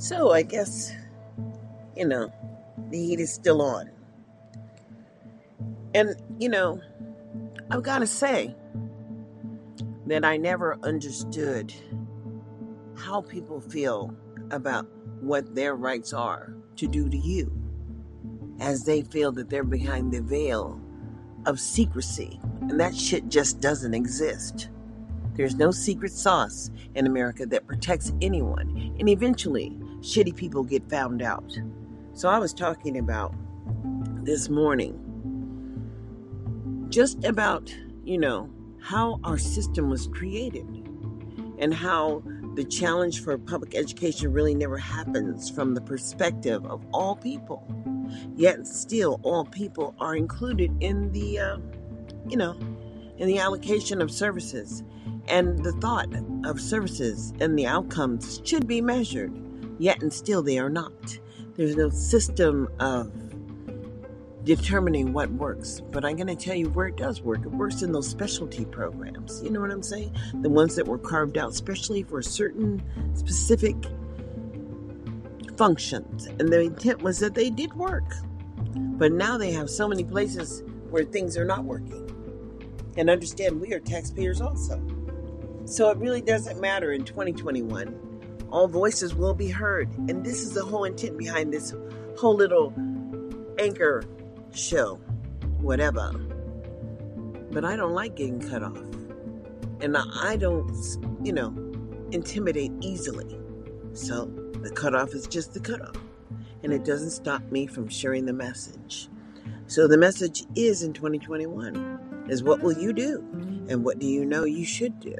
So I guess, you know, the heat is still on. And, you know, I've got to say that I never understood how people feel about what their rights are to do to you as they feel that they're behind the veil of secrecy. And that shit just doesn't exist. There's no secret sauce in America that protects anyone. And eventually, shitty people get found out. So I was talking about this morning just about, you know, how our system was created and how the challenge for public education really never happens from the perspective of all people. Yet still, all people are included in the, uh, you know, in the allocation of services. And the thought of services and the outcomes should be measured, yet and still they are not. There's no system of determining what works. But I'm going to tell you where it does work. It works in those specialty programs. You know what I'm saying? The ones that were carved out specially for certain specific functions. And the intent was that they did work. But now they have so many places where things are not working. And understand we are taxpayers also. So it really doesn't matter in 2021. All voices will be heard. And this is the whole intent behind this whole little anchor show, whatever. But I don't like getting cut off. And I don't, you know, intimidate easily. So the cutoff is just the cutoff. And it doesn't stop me from sharing the message. So the message is in 2021 is what will you do? And what do you know you should do?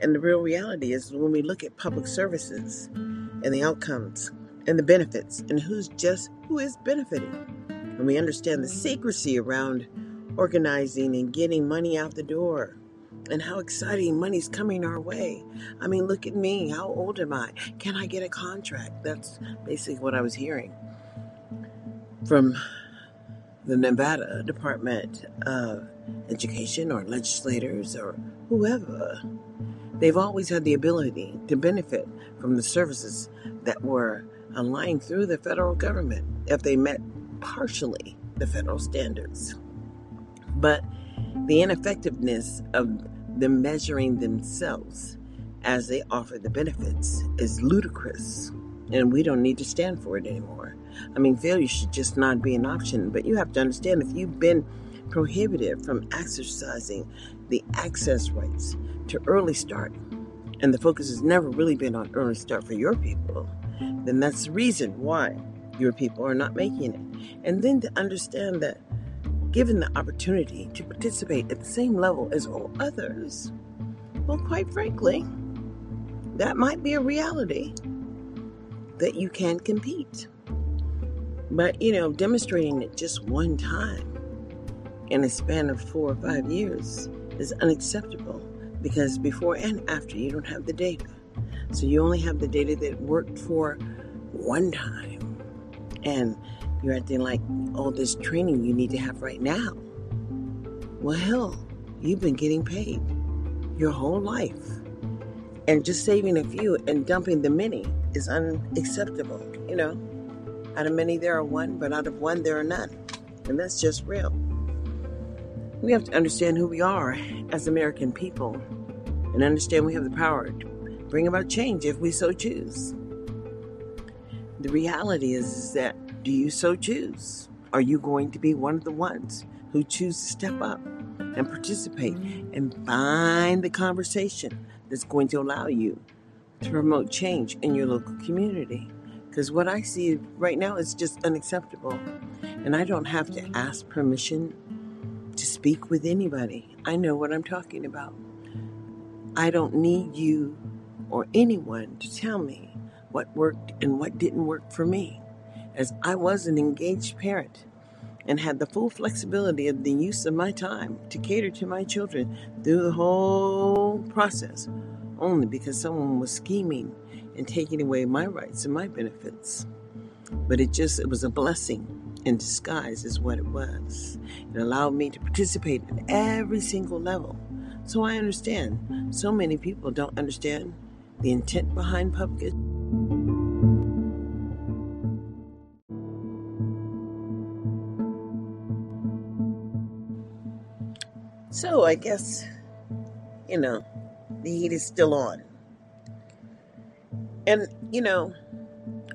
And the real reality is when we look at public services and the outcomes and the benefits and who's just who is benefiting and we understand the secrecy around organizing and getting money out the door and how exciting money's coming our way. I mean, look at me. How old am I? Can I get a contract? That's basically what I was hearing from the Nevada Department of Education or legislators or whoever. They've always had the ability to benefit from the services that were aligned through the federal government if they met partially the federal standards. But the ineffectiveness of them measuring themselves as they offer the benefits is ludicrous, and we don't need to stand for it anymore. I mean, failure should just not be an option, but you have to understand if you've been prohibited from exercising the access rights to early start, and the focus has never really been on early start for your people, then that's the reason why your people are not making it. And then to understand that given the opportunity to participate at the same level as all others, well, quite frankly, that might be a reality that you can compete. But, you know, demonstrating it just one time in a span of four or five years is unacceptable because before and after you don't have the data. So you only have the data that worked for one time and you're acting like all this training you need to have right now. Well, hell, you've been getting paid your whole life. And just saving a few and dumping the many is unacceptable. You know, out of many there are one, but out of one there are none. And that's just real. We have to understand who we are as American people and understand we have the power to bring about change if we so choose. The reality is, is that do you so choose? Are you going to be one of the ones who choose to step up and participate and find the conversation that's going to allow you to promote change in your local community? Because what I see right now is just unacceptable. And I don't have to ask permission speak with anybody. I know what I'm talking about. I don't need you or anyone to tell me what worked and what didn't work for me, as I was an engaged parent and had the full flexibility of the use of my time to cater to my children through the whole process, only because someone was scheming and taking away my rights and my benefits. But it just, it was a blessing in disguise is what it was. It allowed me to participate at every single level. So I understand. So many people don't understand the intent behind public. So I guess, you know, the heat is still on. And, you know,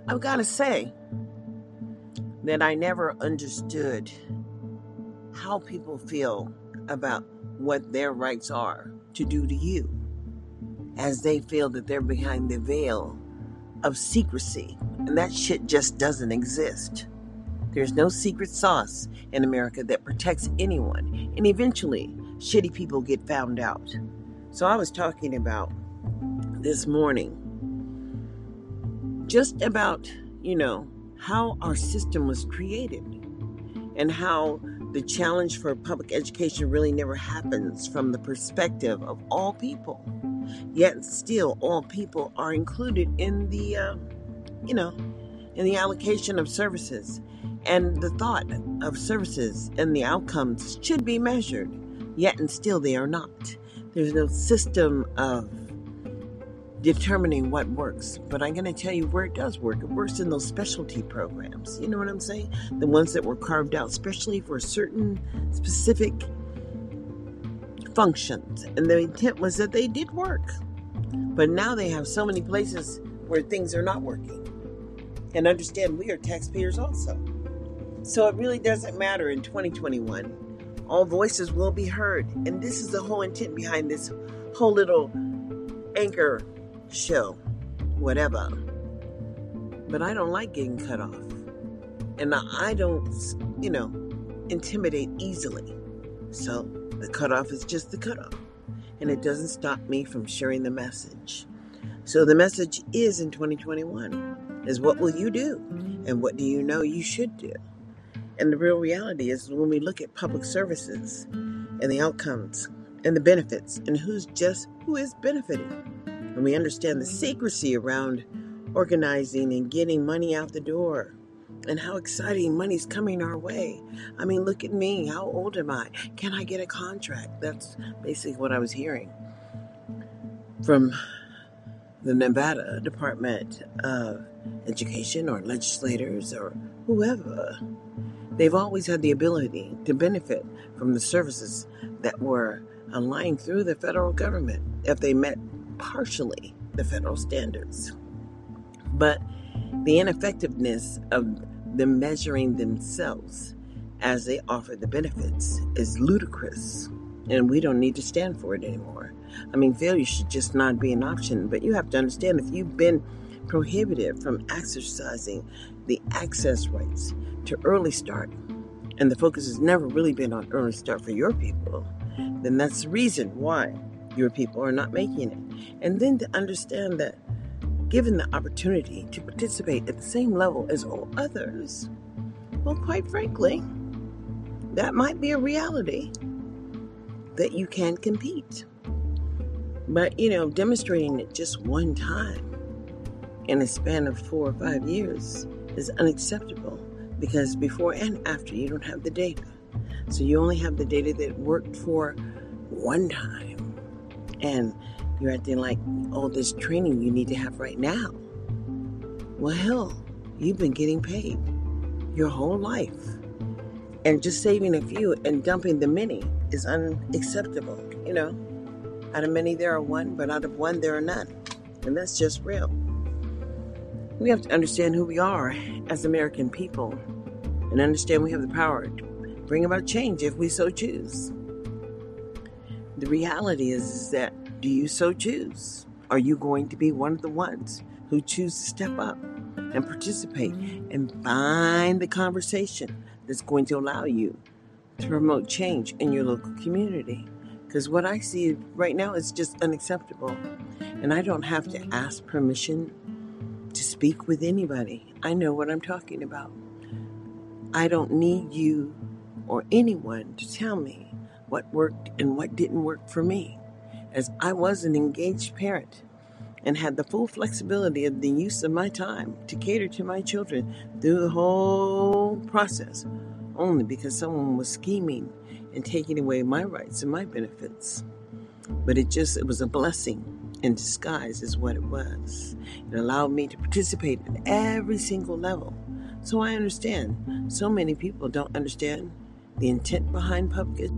I've got to say, that I never understood how people feel about what their rights are to do to you as they feel that they're behind the veil of secrecy. And that shit just doesn't exist. There's no secret sauce in America that protects anyone. And eventually, shitty people get found out. So I was talking about this morning just about, you know, how our system was created and how the challenge for public education really never happens from the perspective of all people. Yet still, all people are included in the, uh, you know, in the allocation of services. And the thought of services and the outcomes should be measured, yet and still they are not. There's no system of determining what works. But I'm going to tell you where it does work. It works in those specialty programs. You know what I'm saying? The ones that were carved out specially for certain specific functions. And the intent was that they did work. But now they have so many places where things are not working. And understand we are taxpayers also. So it really doesn't matter in 2021. All voices will be heard. And this is the whole intent behind this whole little anchor show, whatever. But I don't like getting cut off. And I don't, you know, intimidate easily. So the cutoff is just the cutoff. And it doesn't stop me from sharing the message. So the message is in 2021 is what will you do? Mm-hmm. And what do you know you should do? And the real reality is when we look at public services and the outcomes and the benefits and who's just who is benefiting and we understand the secrecy around organizing and getting money out the door and how exciting money's coming our way. I mean, look at me. How old am I? Can I get a contract? That's basically what I was hearing from the Nevada Department of Education or legislators or whoever. They've always had the ability to benefit from the services that were aligned through the federal government if they met partially the federal standards. But the ineffectiveness of them measuring themselves as they offer the benefits is ludicrous, and we don't need to stand for it anymore. I mean, failure should just not be an option, but you have to understand if you've been prohibited from exercising the access rights to early start, and the focus has never really been on early start for your people, then that's the reason why your people are not making it. And then to understand that given the opportunity to participate at the same level as all others, well, quite frankly, that might be a reality that you can compete. But, you know, demonstrating it just one time in a span of four or five years is unacceptable because before and after you don't have the data. So you only have the data that worked for one time and you're acting like, all this training you need to have right now. Well, hell, you've been getting paid your whole life. And just saving a few and dumping the many is unacceptable. You know, out of many, there are one, but out of one, there are none. And that's just real. We have to understand who we are as American people and understand we have the power to bring about change if we so choose. The reality is, is that do you so choose? Are you going to be one of the ones who choose to step up and participate and find the conversation that's going to allow you to promote change in your local community? Because what I see right now is just unacceptable. And I don't have to ask permission to speak with anybody. I know what I'm talking about. I don't need you or anyone to tell me what worked and what didn't work for me, as I was an engaged parent and had the full flexibility of the use of my time to cater to my children through the whole process, only because someone was scheming and taking away my rights and my benefits. But it just, it was a blessing in disguise, is what it was. It allowed me to participate at every single level. So I understand. So many people don't understand the intent behind public